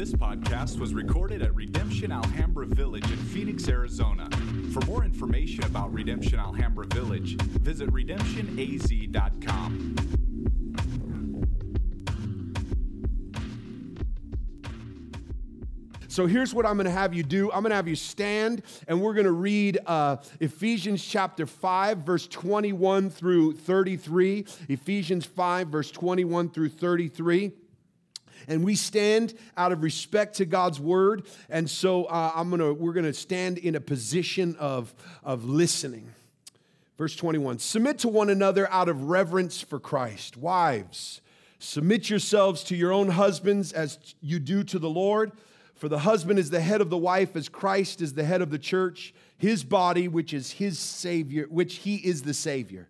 This podcast was recorded at Redemption Alhambra Village in Phoenix, Arizona. For more information about Redemption Alhambra Village, visit redemptionaz.com. So here's what I'm going to have you do. I'm going to have you stand, and we're going to read uh, Ephesians chapter 5, verse 21 through 33. Ephesians 5, verse 21 through 33 and we stand out of respect to God's word. And so uh, I'm gonna, we're going to stand in a position of, of listening. Verse 21 Submit to one another out of reverence for Christ. Wives, submit yourselves to your own husbands as you do to the Lord. For the husband is the head of the wife, as Christ is the head of the church, his body, which is his Savior, which he is the Savior.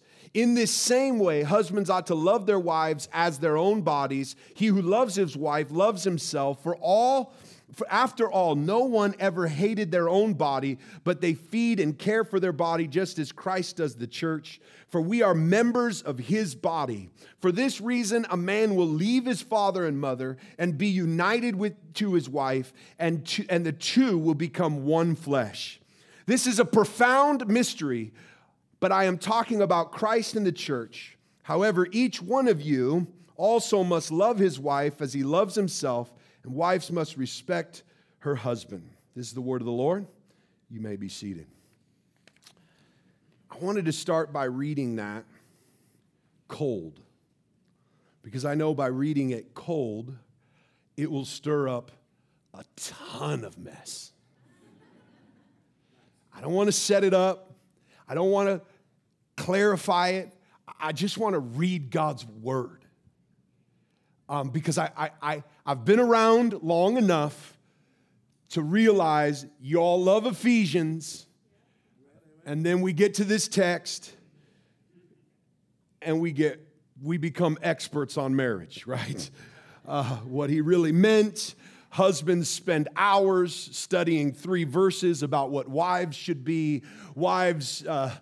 In this same way, husbands ought to love their wives as their own bodies. He who loves his wife loves himself. For all for after all, no one ever hated their own body, but they feed and care for their body just as Christ does the church. For we are members of his body. For this reason, a man will leave his father and mother and be united with, to his wife, and, to, and the two will become one flesh. This is a profound mystery but I am talking about Christ and the church. However, each one of you also must love his wife as he loves himself, and wives must respect her husband. This is the word of the Lord. You may be seated. I wanted to start by reading that cold, because I know by reading it cold, it will stir up a ton of mess. I don't want to set it up. I don't want to clarify it. I just want to read God's word. Um, because I, I, I, I've been around long enough to realize y'all love Ephesians, and then we get to this text and we get we become experts on marriage, right? Uh, what he really meant, Husbands spend hours studying three verses about what wives should be. Wives uh,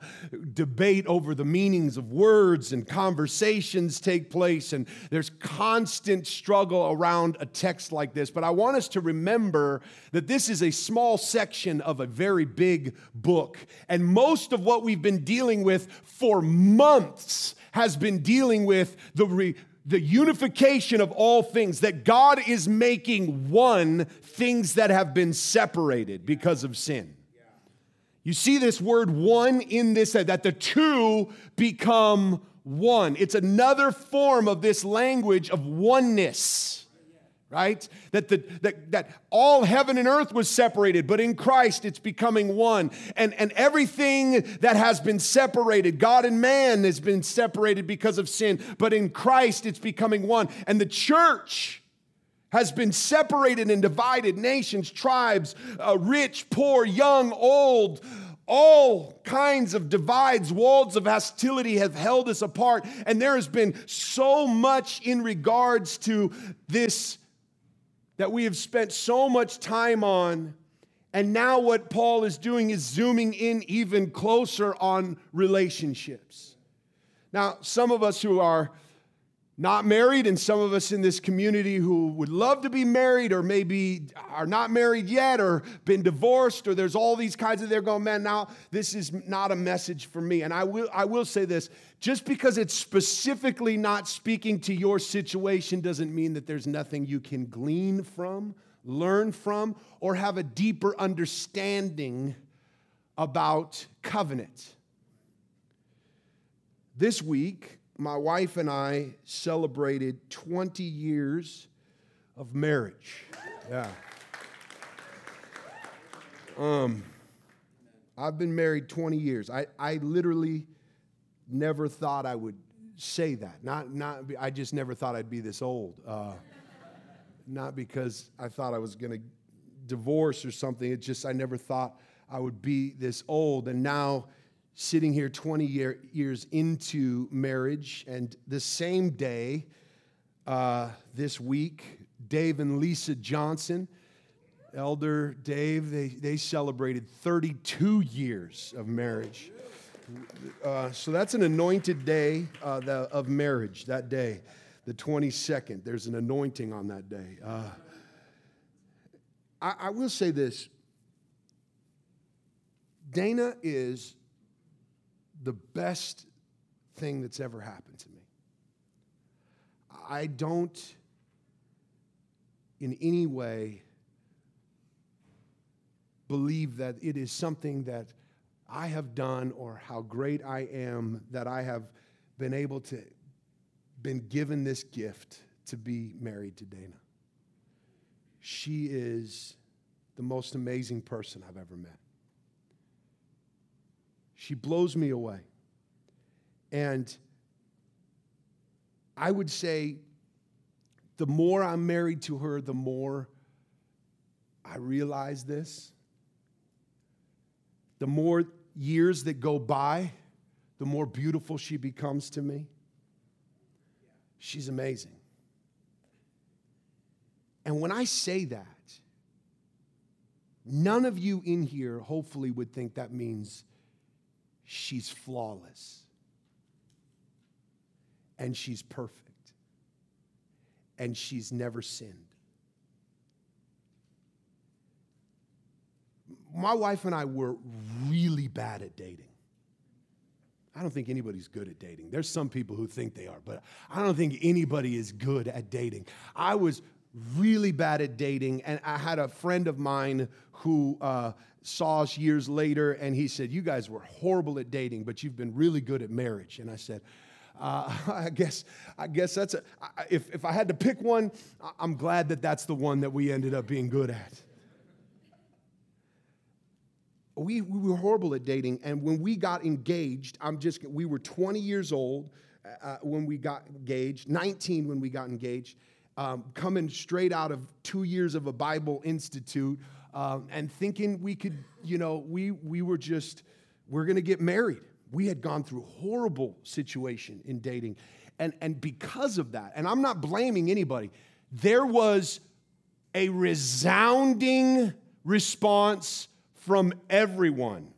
debate over the meanings of words, and conversations take place, and there's constant struggle around a text like this. But I want us to remember that this is a small section of a very big book. And most of what we've been dealing with for months has been dealing with the, re- the unification of all things, that God is making one things that have been separated because of sin. You see this word one in this, that the two become one. It's another form of this language of oneness right? That, the, that, that all heaven and earth was separated, but in Christ it's becoming one. And, and everything that has been separated, God and man has been separated because of sin, but in Christ it's becoming one. And the church has been separated and divided nations, tribes, uh, rich, poor, young, old. All kinds of divides, walls of hostility have held us apart. And there has been so much in regards to this that we have spent so much time on. And now, what Paul is doing is zooming in even closer on relationships. Now, some of us who are not married, and some of us in this community who would love to be married, or maybe are not married yet, or been divorced, or there's all these kinds of they're going, man, now this is not a message for me. And I will, I will say this just because it's specifically not speaking to your situation doesn't mean that there's nothing you can glean from, learn from, or have a deeper understanding about covenant. This week, my wife and I celebrated 20 years of marriage. Yeah. Um, I've been married 20 years. I, I literally never thought I would say that. Not, not, I just never thought I'd be this old. Uh, not because I thought I was going to divorce or something. It just, I never thought I would be this old. And now sitting here 20 year, years into marriage, and the same day, uh, this week, Dave and Lisa Johnson, Elder Dave, they, they celebrated 32 years of marriage. Uh, so that's an anointed day uh, the, of marriage, that day, the 22nd. There's an anointing on that day. Uh, I, I will say this Dana is the best thing that's ever happened to me. I don't in any way believe that it is something that I have done or how great I am that I have been able to been given this gift to be married to Dana. She is the most amazing person I've ever met. She blows me away. And I would say the more I'm married to her, the more I realize this. The more years that go by, the more beautiful she becomes to me. She's amazing. And when I say that, none of you in here hopefully would think that means she's flawless and she's perfect and she's never sinned. My wife and I were really bad at dating. I don't think anybody's good at dating. There's some people who think they are, but I don't think anybody is good at dating. I was really bad at dating, and I had a friend of mine who uh, saw us years later, and he said, You guys were horrible at dating, but you've been really good at marriage. And I said, uh, I guess I guess that's a, if if I had to pick one, I'm glad that that's the one that we ended up being good at. We, we were horrible at dating, and when we got engaged, I'm just we were 20 years old uh, when we got engaged, 19 when we got engaged, um, coming straight out of two years of a Bible institute, um, and thinking we could, you know, we we were just we're going to get married. We had gone through horrible situation in dating. And, and because of that and i'm not blaming anybody there was a resounding response from everyone.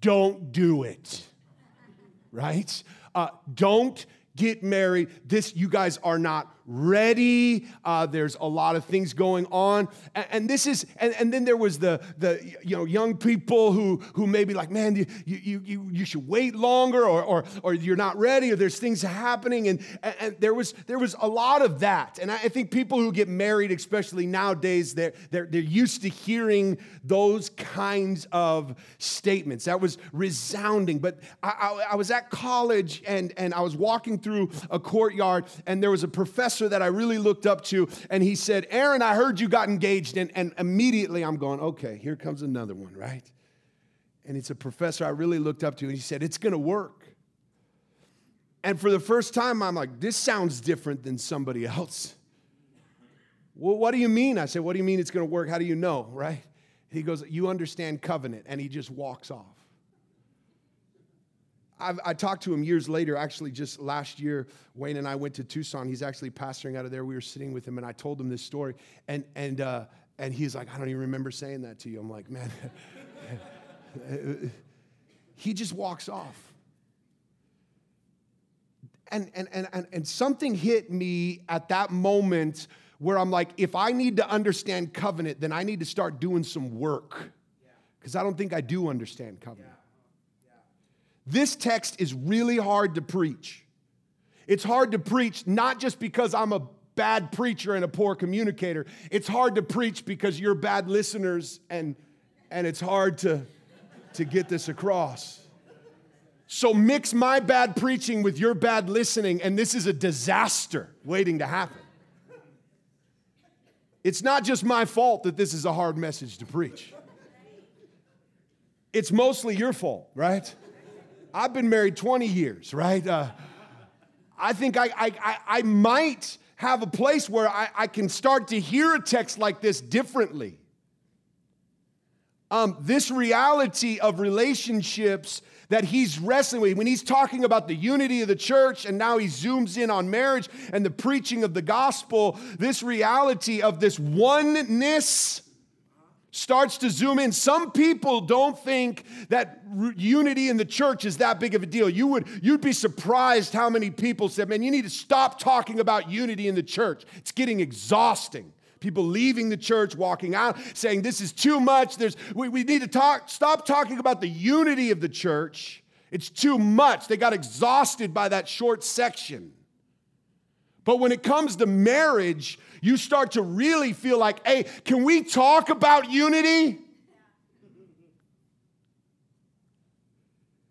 Don't do it right? Uh, don't get married. This you guys are not ready. Uh, there's a lot of things going on. And, and this is, and, and, then there was the, the you know, young people who, who may be like, man, you, you, you, you should wait longer or, or, or you're not ready or there's things happening. And, and there, was, there was a lot of that. And I think people who get married, especially nowadays, they're, they're, they're used to hearing those kinds of statements. That was resounding. But I, I, I was at college and, and I was walking through a courtyard and there was a professor that I really looked up to, and he said, Aaron, I heard you got engaged. And, and immediately I'm going, okay, here comes another one, right? And it's a professor I really looked up to, and he said, it's gonna work. And for the first time, I'm like, this sounds different than somebody else. Well, what do you mean? I said, what do you mean it's gonna work? How do you know, right? He goes, you understand covenant, and he just walks off. I've, i talked to him years later, actually, just last year. Wayne and I went to Tucson. He's actually pastoring out of there. We were sitting with him, and I told him this story. And, and, uh, and he's like, I don't even remember saying that to you. I'm like, man. he just walks off. And, and, and, and, and something hit me at that moment where I'm like, if I need to understand covenant, then I need to start doing some work. Because I don't think I do understand covenant. This text is really hard to preach. It's hard to preach not just because I'm a bad preacher and a poor communicator. It's hard to preach because you're bad listeners and, and it's hard to, to get this across. So mix my bad preaching with your bad listening, and this is a disaster waiting to happen. It's not just my fault that this is a hard message to preach. It's mostly your fault, right? I've been married 20 years, right? Uh, I think I, I, I, might have a place where I, I can start to hear a text like this differently. Um, this reality of relationships that he's wrestling with. When he's talking about the unity of the church and now he zooms in on marriage and the preaching of the gospel, this reality of this oneness starts to zoom in. Some people don't think that unity in the church is that big of a deal. You would you'd be surprised how many people said, "Man, you need to stop talking about unity in the church. It's getting exhausting." People leaving the church, walking out, saying, This is too much. There's, we, we need to talk, stop talking about the unity of the church. It's too much. They got exhausted by that short section. But when it comes to marriage, you start to really feel like, hey, can we talk about unity?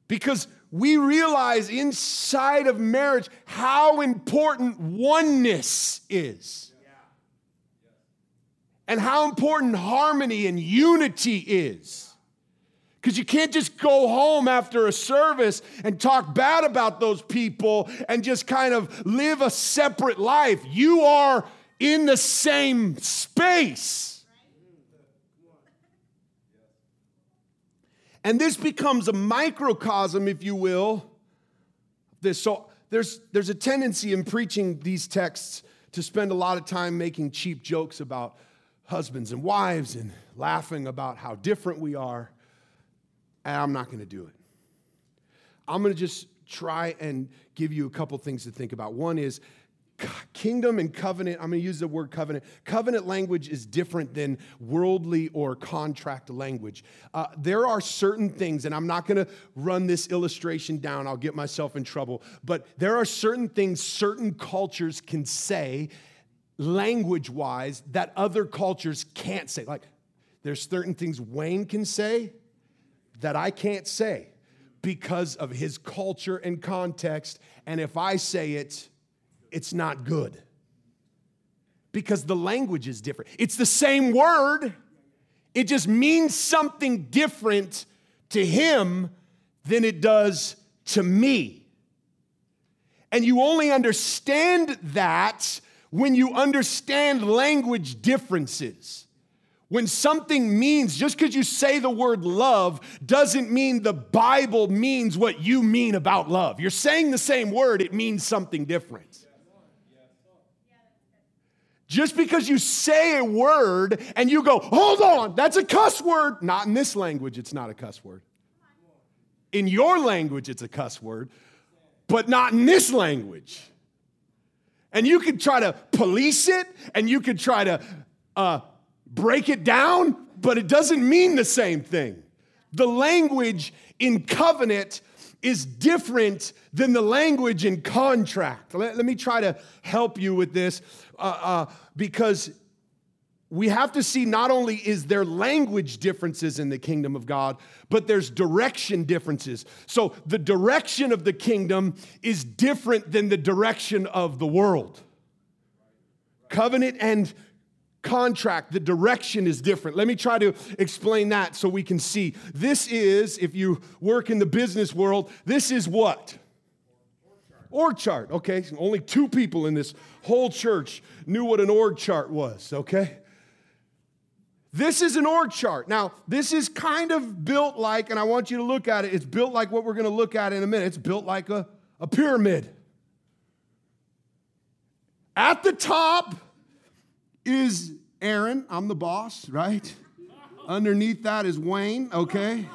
Because we realize inside of marriage how important oneness is. And how important harmony and unity is. Because you can't just go home after a service and talk bad about those people and just kind of live a separate life. You are in the same space. And this becomes a microcosm, if you will. This, so there's, there's a tendency in preaching these texts to spend a lot of time making cheap jokes about husbands and wives and laughing about how different we are. And I'm not going to do it. I'm going to just try and give you a couple things to think about. One is kingdom and covenant, I'm going to use the word covenant. Covenant language is different than worldly or contract language. Uh, there are certain things, and I'm not going to run this illustration down, I'll get myself in trouble, but there are certain things certain cultures can say language wise that other cultures can't say. Like, there's certain things Wayne can say that I can't say because of his culture and context. And if I say it, it's not good because the language is different. It's the same word, it just means something different to him than it does to me. And you only understand that when you understand language differences. When something means, just because you say the word love doesn't mean the Bible means what you mean about love. You're saying the same word, it means something different. Just because you say a word and you go, hold on, that's a cuss word. Not in this language, it's not a cuss word. In your language, it's a cuss word, but not in this language. And you could try to police it and you could try to uh, break it down, but it doesn't mean the same thing. The language in covenant is different than the language in contract. Let, let me try to help you with this uh, uh, because we have to see not only is there language differences in the kingdom of God, but there's direction differences. So the direction of the kingdom is different than the direction of the world. Covenant and contract, the direction is different. Let me try to explain that so we can see. This is, if you work in the business world, this is what? Org chart, okay? Only two people in this whole church knew what an org chart was, okay? This is an org chart. Now, this is kind of built like, and I want you to look at it, it's built like what we're going to look at in a minute. It's built like a, a pyramid. At the top is Aaron. I'm the boss, right? Underneath that is Wayne, okay?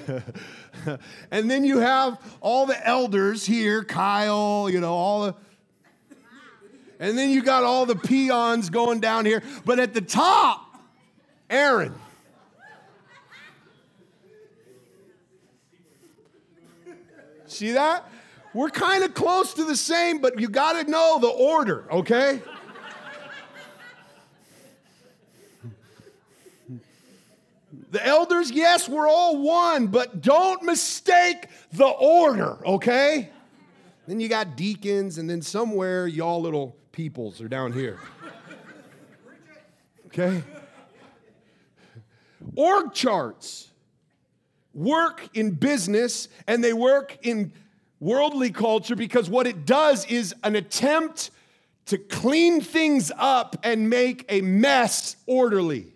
and then you have all the elders here, Kyle, you know, all the. And then you got all the peons going down here. But at the top, Aaron. See that? We're kind of close to the same, but you got to know the order, okay? The elders, yes, we're all one, but don't mistake the order, okay? Then you got deacons, and then somewhere y'all little peoples are down here. Okay? Org charts work in business and they work in worldly culture because what it does is an attempt to clean things up and make a mess orderly.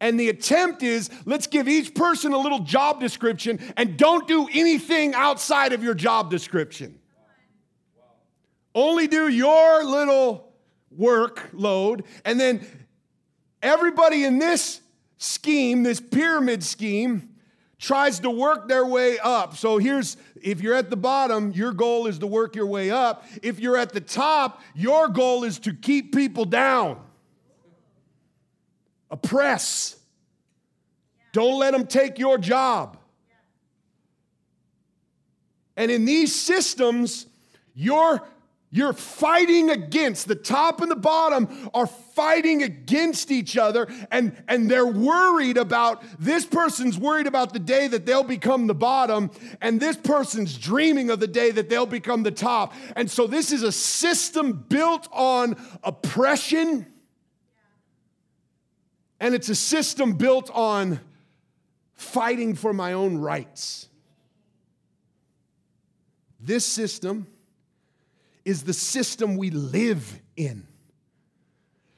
And the attempt is let's give each person a little job description and don't do anything outside of your job description. Only do your little workload, and then everybody in this scheme, this pyramid scheme, tries to work their way up. So here's if you're at the bottom, your goal is to work your way up. If you're at the top, your goal is to keep people down. Oppress. Don't let them take your job. And in these systems, you're, you're fighting against, the top and the bottom are fighting against each other, and, and they're worried about, this person's worried about the day that they'll become the bottom, and this person's dreaming of the day that they'll become the top. And so this is a system built on oppression, and it's a system built on fighting for my own rights. This system is the system we live in.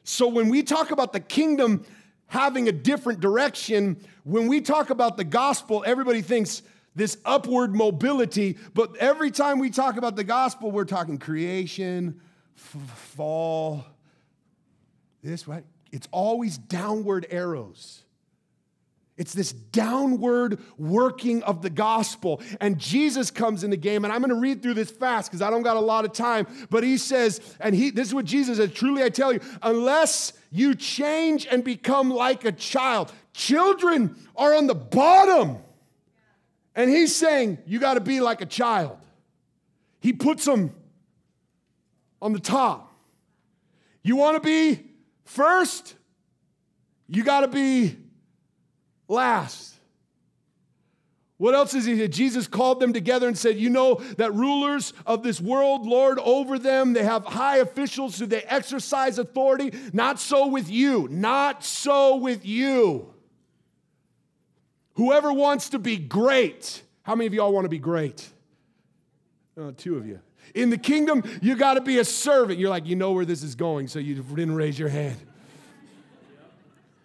So when we talk about the kingdom having a different direction, when we talk about the gospel, everybody thinks this upward mobility, but every time we talk about the gospel, we're talking creation, f- fall, this, right? It's always downward arrows. It's this downward working of the gospel. And Jesus comes in the game, and I'm going to read through this fast because I don't got a lot of time. But he says, and he, this is what Jesus says truly I tell you, unless you change and become like a child, children are on the bottom. And he's saying, you got to be like a child. He puts them on the top. You want to be first? You got to be last. What else is he? Jesus called them together and said, You know that rulers of this world lord over them. They have high officials who they exercise authority. Not so with you. Not so with you. Whoever wants to be great. How many of y'all want to be great? Uh, two of you. In the kingdom, you got to be a servant. You're like, you know where this is going, so you didn't raise your hand.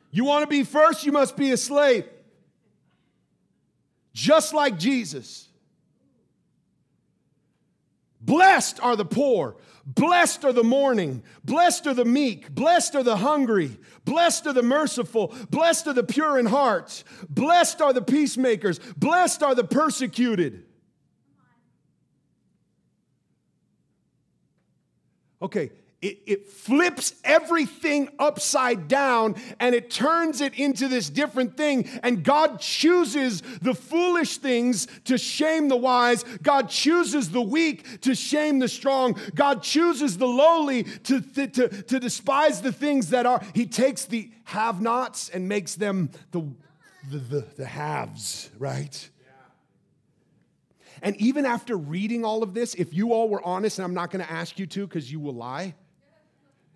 You want to be first, you must be a slave. Just like Jesus. Blessed are the poor. Blessed are the mourning. Blessed are the meek. Blessed are the hungry. Blessed are the merciful. Blessed are the pure in heart. Blessed are the peacemakers. Blessed are the persecuted. Okay, it, it, flips everything upside down and it turns it into this different thing. And God chooses the foolish things to shame the wise. God chooses the weak to shame the strong. God chooses the lowly to, to, to, to despise the things that are. He takes the have nots and makes them the, the, the, the haves, right? And even after reading all of this, if you all were honest, and I'm not going to ask you to because you will lie,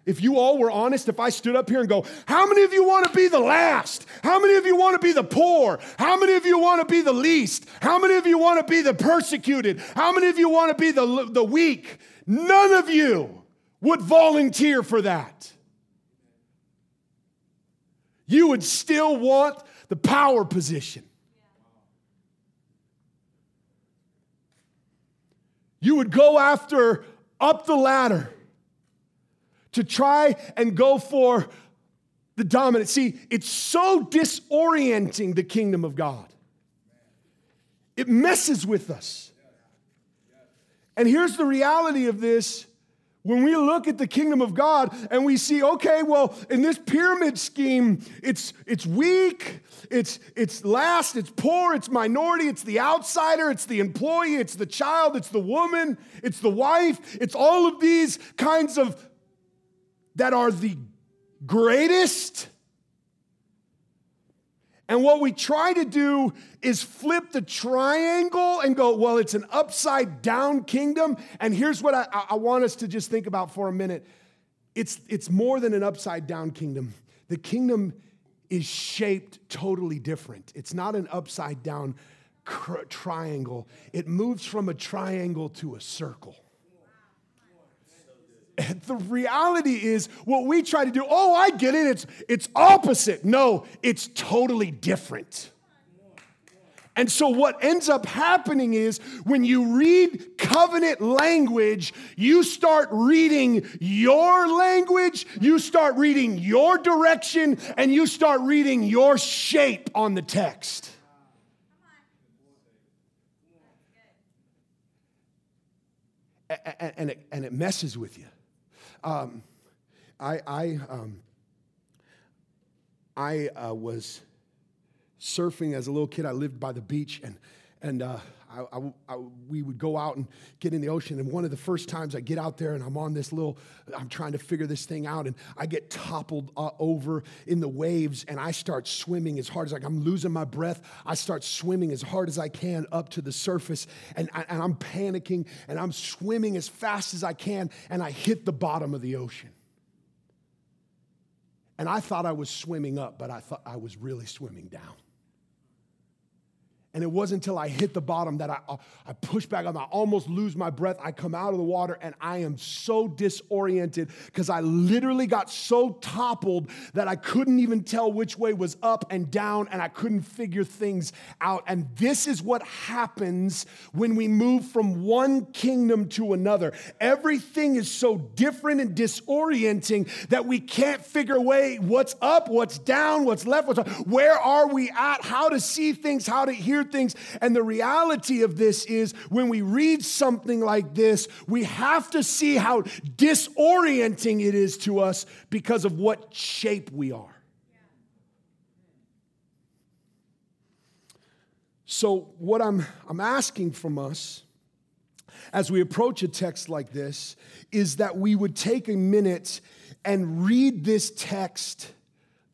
if you all were honest, if I stood up here and go, How many of you want to be the last? How many of you want to be the poor? How many of you want to be the least? How many of you want to be the persecuted? How many of you want to be the, the weak? None of you would volunteer for that. You would still want the power position. You would go after up the ladder to try and go for the dominant. See, it's so disorienting the kingdom of God. It messes with us. And here's the reality of this when we look at the kingdom of God and we see, okay, well, in this pyramid scheme, it's, it's weak, it's, it's last, it's poor, it's minority, it's the outsider, it's the employee, it's the child, it's the woman, it's the wife, it's all of these kinds of that are the greatest. And what we try to do is flip the triangle and go, well, it's an upside down kingdom. And here's what I, I, want us to just think about for a minute it's, it's more than an upside down kingdom. The kingdom is shaped totally different. It's not an upside down cr- triangle, it moves from a triangle to a circle. The reality is what we try to do, oh, I get it, it's, it's opposite. No, it's totally different. And so, what ends up happening is when you read covenant language, you start reading your language, you start reading your direction, and you start reading your shape on the text. And it, and it messes with you. Um, I, I, um, I uh, was surfing as a little kid. I lived by the beach, and, and uh, I, I, I, we would go out and get in the ocean. And one of the first times I get out there and I'm on this little, I'm trying to figure this thing out, and I get toppled uh, over in the waves, and I start swimming as hard as like I'm losing my breath. I start swimming as hard as I can up to the surface, and, I, and I'm panicking, and I'm swimming as fast as I can, and I hit the bottom of the ocean. And I thought I was swimming up, but I thought I was really swimming down. And it wasn't until I hit the bottom that I, uh, I push back on, I almost lose my breath. I come out of the water and I am so disoriented because I literally got so toppled that I couldn't even tell which way was up and down and I couldn't figure things out. And this is what happens when we move from one kingdom to another. Everything is so different and disorienting that we can't figure away what's up, what's down, what's left, what's up. Where are we at? How to see things, how to hear things. And the reality of this is when we read something like this, we have to see how disorienting it is to us because of what shape we are. So, what I'm, I'm asking from us as we approach a text like this is that we would take a minute and read this text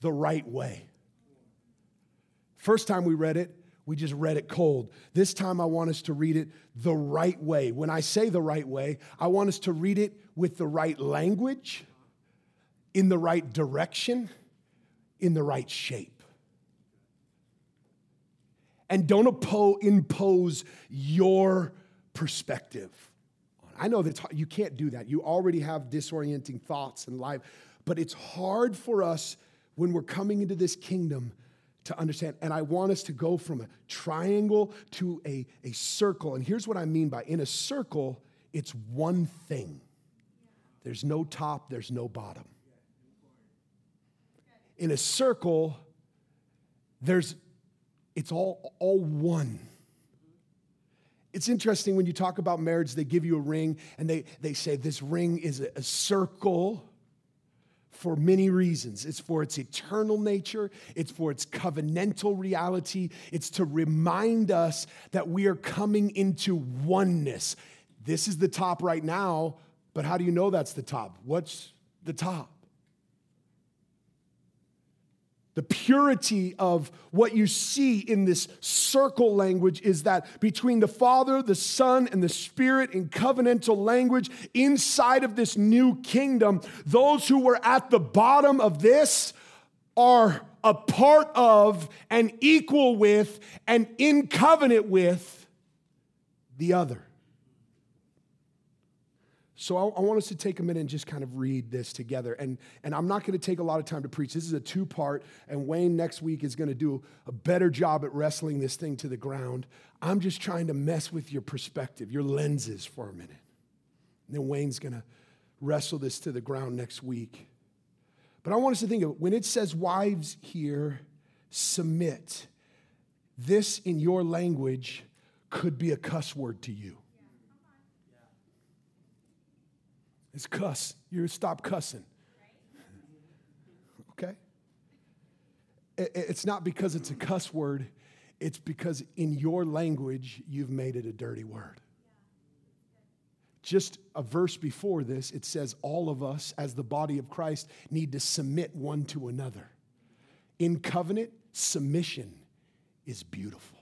the right way. First time we read it, we just read it cold. This time, I want us to read it the right way. When I say the right way, I want us to read it with the right language, in the right direction, in the right shape. And don't impose your perspective. I know that you can't do that. You already have disorienting thoughts in life, but it's hard for us when we're coming into this kingdom to understand. And I want us to go from a triangle to a, a circle. And here's what I mean by in a circle, it's one thing. There's no top, there's no bottom. In a circle, there's it's all all one. It's interesting when you talk about marriage, they give you a ring and they, they say this ring is a, a circle for many reasons. It's for its eternal nature, it's for its covenantal reality, it's to remind us that we are coming into oneness. This is the top right now, but how do you know that's the top? What's the top? The purity of what you see in this circle language is that between the Father, the Son, and the Spirit in covenantal language inside of this new kingdom, those who were at the bottom of this are a part of and equal with and in covenant with the other. So I, I, want us to take a minute and just kind of read this together. And, and I'm not going to take a lot of time to preach. This is a two part, and Wayne next week is going to do a better job at wrestling this thing to the ground. I'm just trying to mess with your perspective, your lenses for a minute. And then Wayne's going to wrestle this to the ground next week. But I want us to think of when it says wives here, submit, this in your language could be a cuss word to you. It's cuss. You stop cussing. Okay? It's not because it's a cuss word, it's because in your language, you've made it a dirty word. Just a verse before this, it says, All of us, as the body of Christ, need to submit one to another. In covenant, submission is beautiful.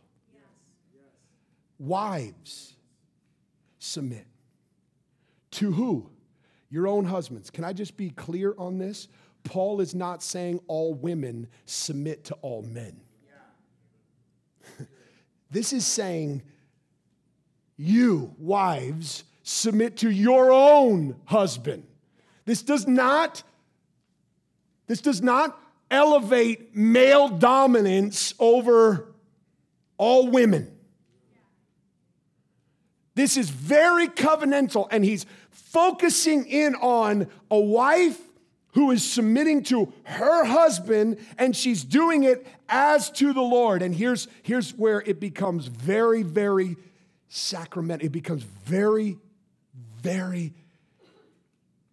Wives, submit. To who? Your own husbands. Can I just be clear on this? Paul is not saying all women submit to all men. this is saying you, wives, submit to your own husband. This does not, this does not elevate male dominance over all women. This is very covenantal, and he's focusing in on a wife who is submitting to her husband, and she's doing it as to the Lord. And here's, here's where it becomes very, very sacramental. It becomes very, very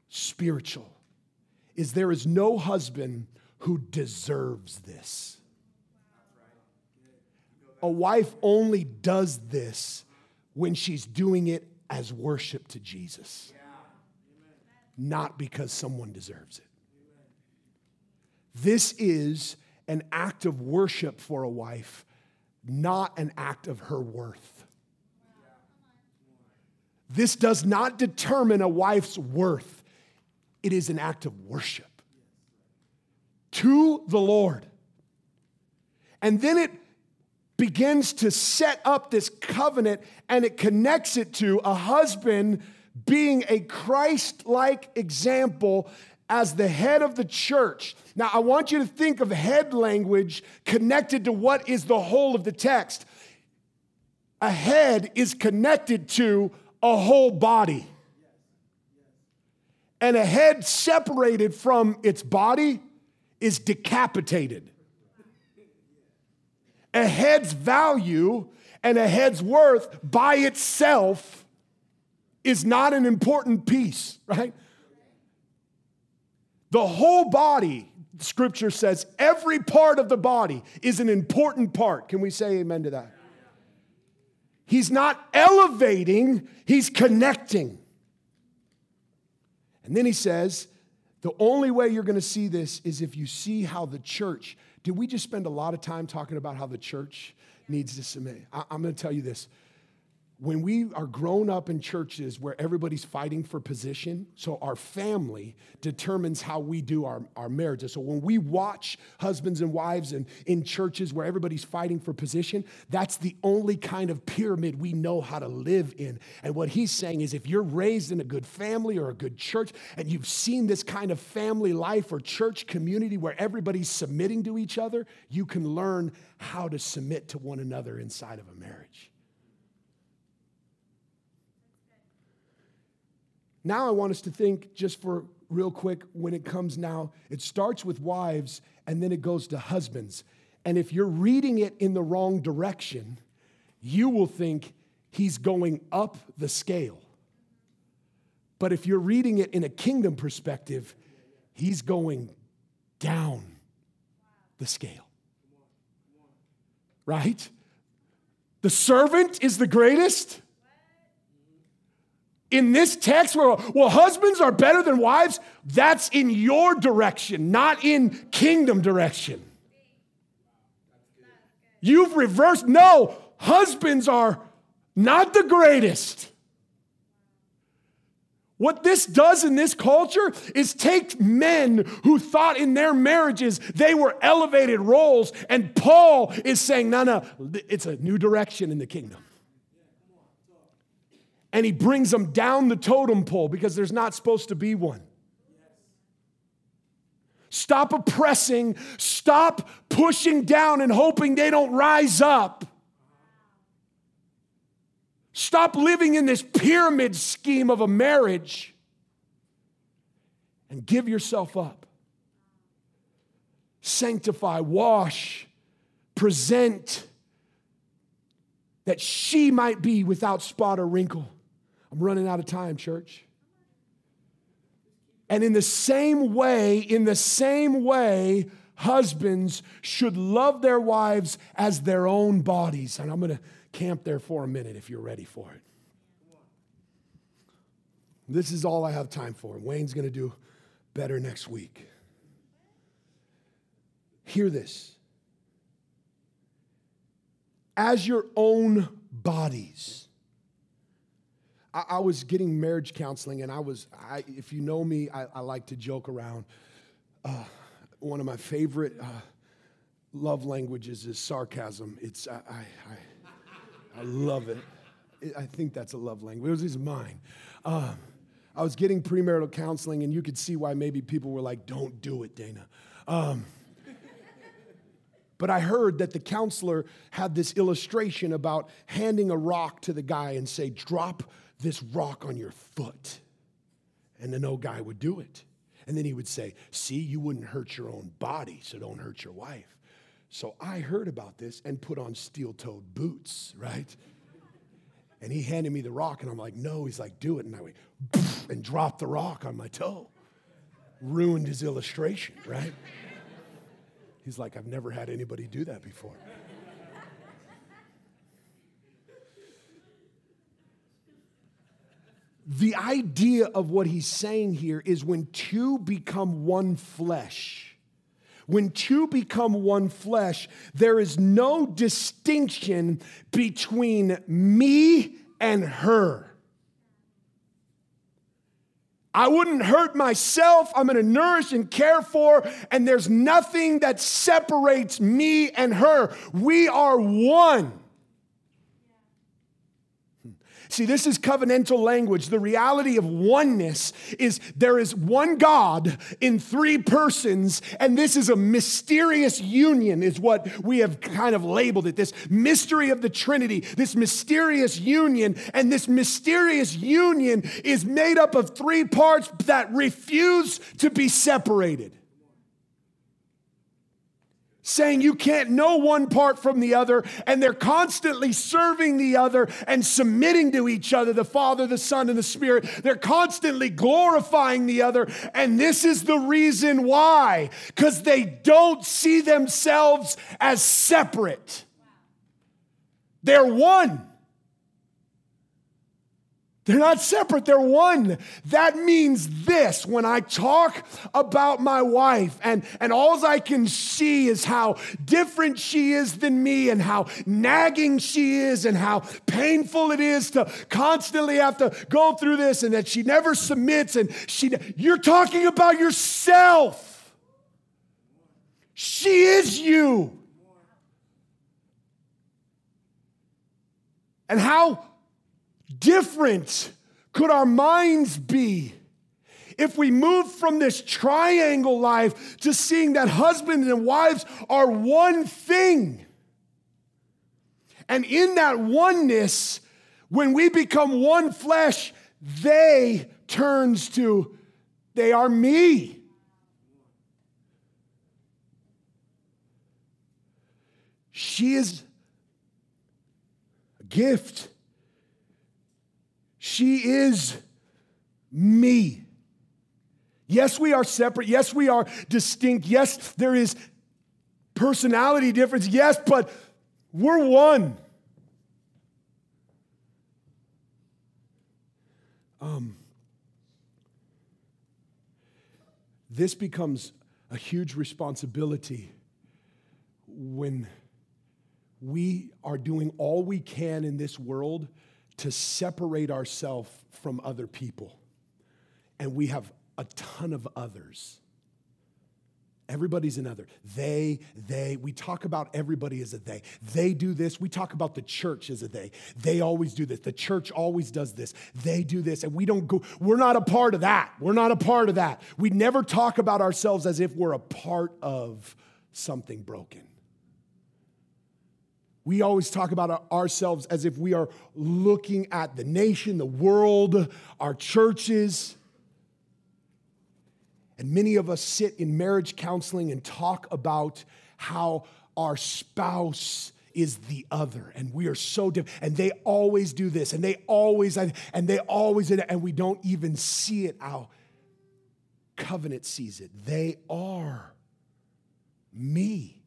spiritual. Is there is no husband who deserves this. A wife only does this when she's doing it as worship to Jesus, not because someone deserves it. This is an act of worship for a wife, not an act of her worth. This does not determine a wife's worth, it is an act of worship to the Lord. And then it begins to set up this covenant and it connects it to a husband being a Christ like example as the head of the church. Now, I want you to think of head language connected to what is the whole of the text. A head is connected to a whole body. And a head separated from its body is decapitated. A head's value and a head's worth by itself is not an important piece, right? The whole body, scripture says, every part of the body is an important part. Can we say amen to that? He's not elevating, he's connecting. And then he says, the only way you're going to see this is if you see how the church, did we just spend a lot of time talking about how the church needs to submit? I, am going to tell you this when we are grown up in churches where everybody's fighting for position, so our family determines how we do our, our marriages. So when we watch husbands and wives and in churches where everybody's fighting for position, that's the only kind of pyramid we know how to live in. And what he's saying is if you're raised in a good family or a good church and you've seen this kind of family life or church community where everybody's submitting to each other, you can learn how to submit to one another inside of a marriage. Now I want us to think just for real quick when it comes now, it starts with wives and then it goes to husbands. And if you're reading it in the wrong direction, you will think he's going up the scale. But if you're reading it in a kingdom perspective, he's going down the scale. Right? The servant is the greatest in this text where well husbands are better than wives that's in your direction not in kingdom direction. You've reversed no husbands are not the greatest. What this does in this culture is take men who thought in their marriages they were elevated roles and paul is saying no no it's a new direction in the kingdom and he brings them down the totem pole because there's not supposed to be one. Stop oppressing, stop pushing down and hoping they don't rise up. Stop living in this pyramid scheme of a marriage and give yourself up. Sanctify, wash, present, that she might be without spot or wrinkle. I'm running out of time, church. And in the same way, in the same way, husbands should love their wives as their own bodies. And I'm going to camp there for a minute if you're ready for it. This is all I have time for. Wayne's going to do better next week. Hear this. As your own bodies I, I was getting marriage counseling, and I was, I, if you know me, I, I like to joke around. Uh, one of my favorite uh, love languages is sarcasm. It's, I, I, I love it. I think that's a love language. It was mine. Uh, I was getting premarital counseling, and you could see why maybe people were like, don't do it, Dana. Um, but I heard that the counselor had this illustration about handing a rock to the guy and say, drop this rock on your foot. And the no guy would do it. And then he would say, See, you wouldn't hurt your own body, so don't hurt your wife. So I heard about this and put on steel toed boots, right? And he handed me the rock, and I'm like, No. He's like, Do it. And I went, and dropped the rock on my toe. Ruined his illustration, right? He's like, I've never had anybody do that before. The idea of what he's saying here is when two become one flesh, when two become one flesh, there is no distinction between me and her. I wouldn't hurt myself. I'm going to nourish and care for, and there's nothing that separates me and her. We are one. See, this is covenantal language. The reality of oneness is there is one God in three persons, and this is a mysterious union, is what we have kind of labeled it. This mystery of the Trinity, this mysterious union, and this mysterious union is made up of three parts that refuse to be separated saying you can't know one part from the other, and they're constantly serving the other and submitting to each other the Father, the Son, and the Spirit. They're constantly glorifying the other, and this is the reason why because they don't see themselves as separate, they're one. They're not separate, they're one. That means this when I talk about my wife, and, and all I can see is how different she is than me, and how nagging she is, and how painful it is to constantly have to go through this, and that she never submits, and she, you're talking about yourself. She is you. And how different could our minds be if we move from this triangle life to seeing that husbands and wives are one thing? And in that oneness, when we become one flesh, they turns to they are me. She is a gift. She is me. Yes, we are separate. Yes, we are distinct. Yes, there is personality difference. Yes, but we're one. Um, this becomes a huge responsibility when we are doing all we can in this world to separate ourselves from other people. And we have a ton of others. Everybody's another. They, they, we talk about everybody as a they. They do this. We talk about the church as a they. They always do this. The church always does this. They do this. And we don't go, we're not a part of that. We're not a part of that. We never talk about ourselves as if we're a part of something broken. We always talk about ourselves as if we are looking at the nation, the world, our churches. And many of us sit in marriage counseling and talk about how our spouse is the other and we are so different and they always do this and they always and they always and we don't even see it how covenant sees it. They are me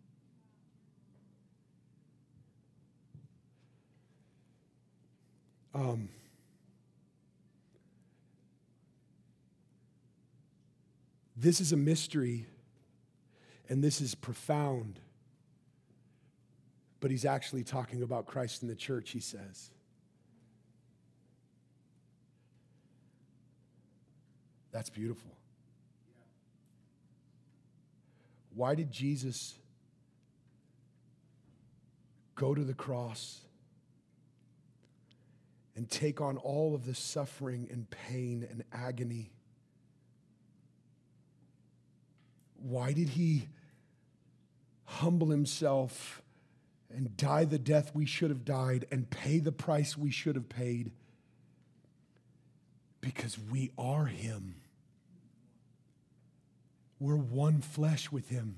Um, this is a mystery and this is profound. But he's actually talking about Christ in the church, he says. That's beautiful. Why did Jesus go to the cross? And take on all of the suffering and pain and agony? Why did he humble himself and die the death we should have died and pay the price we should have paid? Because we are him. We're one flesh with him.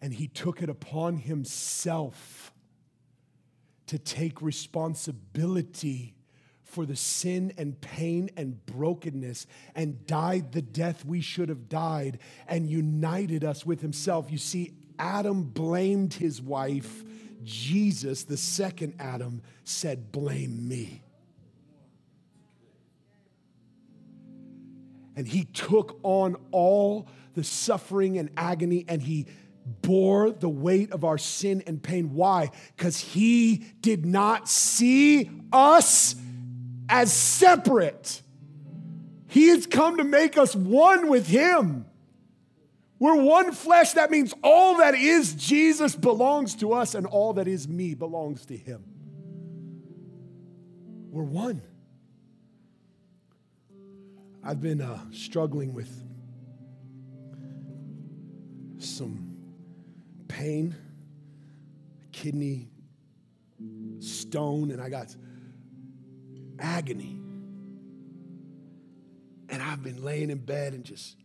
And he took it upon himself to take responsibility for the sin and pain and brokenness and died the death we should have died and united us with himself. You see, Adam blamed his wife. Jesus, the second Adam, said, Blame me. And he took on all the suffering and agony and he bore the weight of our sin and pain. Why? Because he did not see us as separate. He has come to make us one with him. We're one flesh. That means all that is Jesus belongs to us, and all that is me belongs to him. We're one. I've been uh, struggling with some pain, kidney stone, and I got agony. And I've been laying in bed and just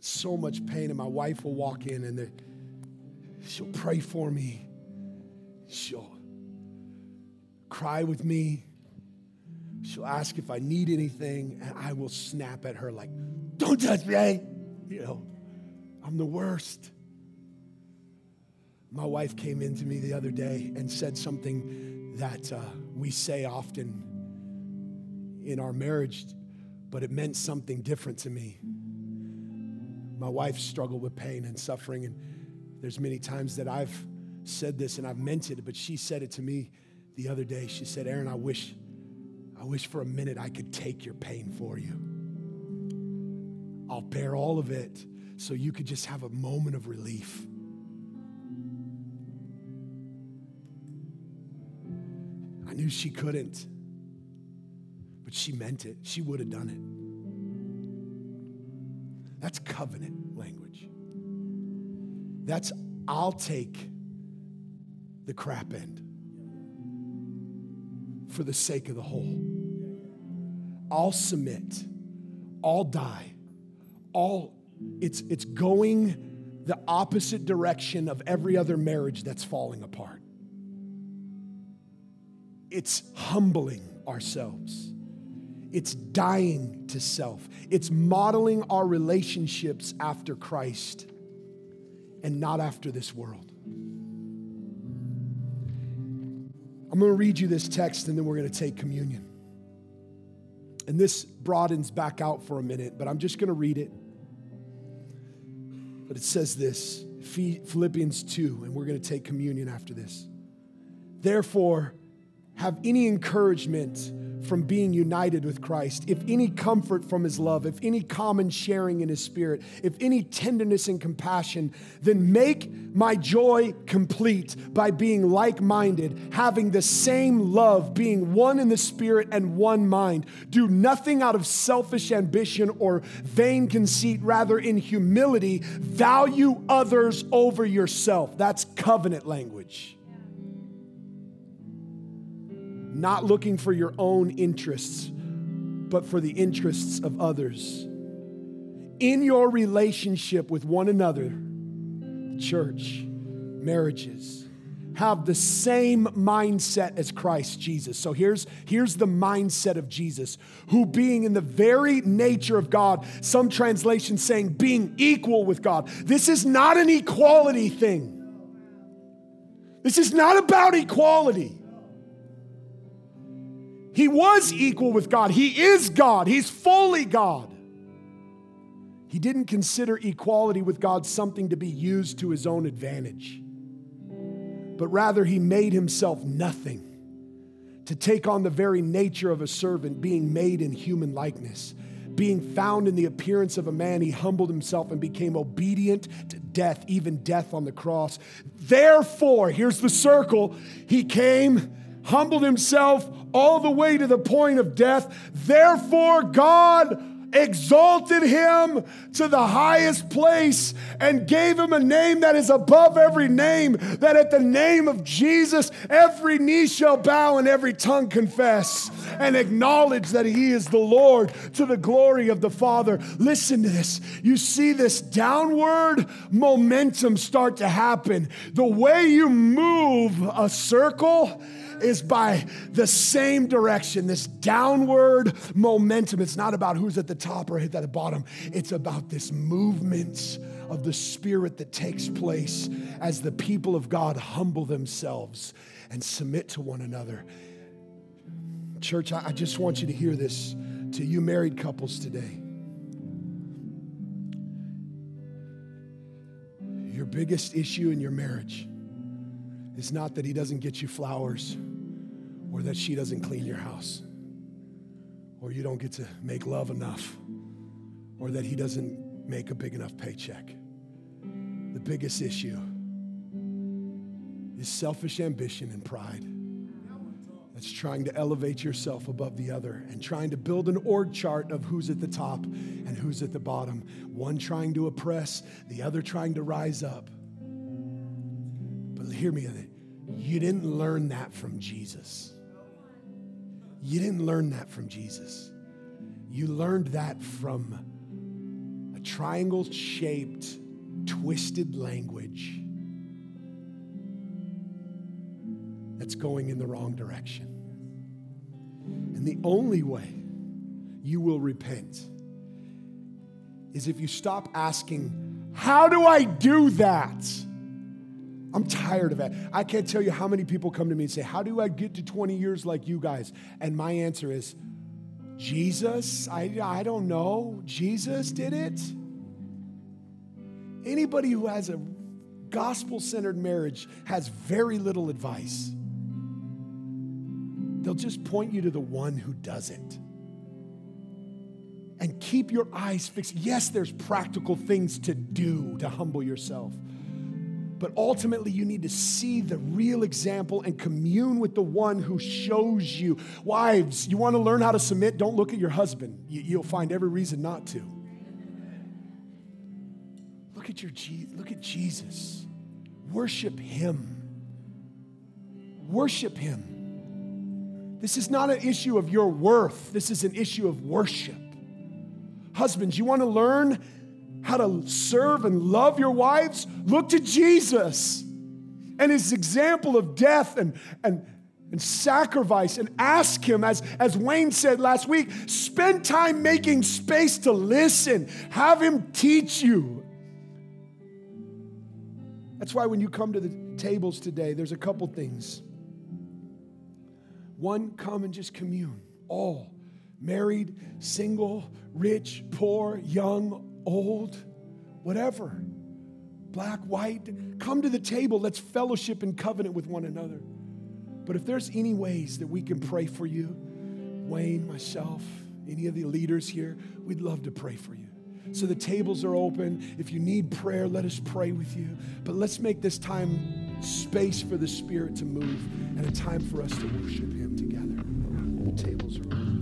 so much pain. And my wife will walk in and she'll pray for me. She'll cry with me. She'll ask if I need anything, and I will snap at her like, Don't touch me. Eh? You know, I'm the worst. My wife came in to me the other day and said something that uh, we say often in our marriage, but it meant something different to me. My wife struggled with pain and suffering, and there's many times that I've said this and I've meant it, but she said it to me the other day. She said, Aaron, I wish I wish for a minute I could take your pain for you. I'll bear all of it so you could just have a moment of relief. I knew she couldn't, but she meant it. She would have done it. That's covenant language. That's, I'll take the crap end for the sake of the whole. I'll submit. I'll die. All it's it's going the opposite direction of every other marriage that's falling apart. It's humbling ourselves. It's dying to self. It's modeling our relationships after Christ and not after this world. I'm going to read you this text and then we're going to take communion. And this broadens back out for a minute, but I'm just going to read it. But it says this Philippians 2, and we're going to take communion after this. Therefore, have any encouragement from being united with Christ, if any comfort from his love, if any common sharing in his spirit, if any tenderness and compassion, then make my joy complete by being like minded, having the same love, being one in the spirit and one mind. Do nothing out of selfish ambition or vain conceit, rather, in humility, value others over yourself. That's covenant language not looking for your own interests, but for the interests of others. In your relationship with one another, church, marriages, have the same mindset as Christ Jesus. So here's, here's the mindset of Jesus, who being in the very nature of God, some translations saying being equal with God. This is not an equality thing. This is not about equality. He was equal with God. He is God. He's fully God. He didn't consider equality with God something to be used to his own advantage, but rather he made himself nothing to take on the very nature of a servant, being made in human likeness. Being found in the appearance of a man, he humbled himself and became obedient to death, even death on the cross. Therefore, here's the circle, he came humbled himself all the way to the point of death. Therefore, God exalted him to the highest place and gave him a name that is above every name, that at the name of Jesus, every knee shall bow and every tongue confess and acknowledge that he is the Lord to the glory of the Father. Listen to this. You see this downward momentum start to happen. The way you move a circle is by the same direction, this downward momentum. It's not about who's at the top or at the bottom, it's about this movement of the Spirit that takes place as the people of God humble themselves and submit to one another. Church, I just want you to hear this to you married couples today. Your biggest issue in your marriage is not that he doesn't get you flowers or that she doesn't clean your house, or you don't get to make love enough, or that he doesn't make a big enough paycheck. The biggest issue is selfish ambition and pride. That's trying to elevate yourself above the other and trying to build an org chart of who's at the top and who's at the bottom. One trying to oppress, the other trying to rise up. Hear me, you didn't learn that from Jesus. You didn't learn that from Jesus. You learned that from a triangle shaped, twisted language that's going in the wrong direction. And the only way you will repent is if you stop asking, How do I do that? I'm tired of that. I can't tell you how many people come to me and say, How do I get to 20 years like you guys? And my answer is, Jesus? I, I don't know. Jesus did it. Anybody who has a gospel centered marriage has very little advice. They'll just point you to the one who does it. And keep your eyes fixed. Yes, there's practical things to do to humble yourself. But ultimately, you need to see the real example and commune with the one who shows you. Wives, you want to learn how to submit? Don't look at your husband. You'll find every reason not to. Look at your look at Jesus. Worship him. Worship him. This is not an issue of your worth. This is an issue of worship. Husbands, you want to learn how to serve and love your wives, look to Jesus and his example of death and, and, and sacrifice and ask him, as, as Wayne said last week, spend time making space to listen. Have him teach you. That's why when you come to the tables today, there's a couple things. One, come and just commune. All married, single, rich, poor, young, old, whatever, black, white, come to the table. Let's fellowship and covenant with one another. But if there's any ways that we can pray for you, Wayne, myself, any of the leaders here, we'd love to pray for you. So the tables are open. If you need prayer, let us pray with you. But let's make this time space for the Spirit to move and a time for us to worship Him together. The tables are open.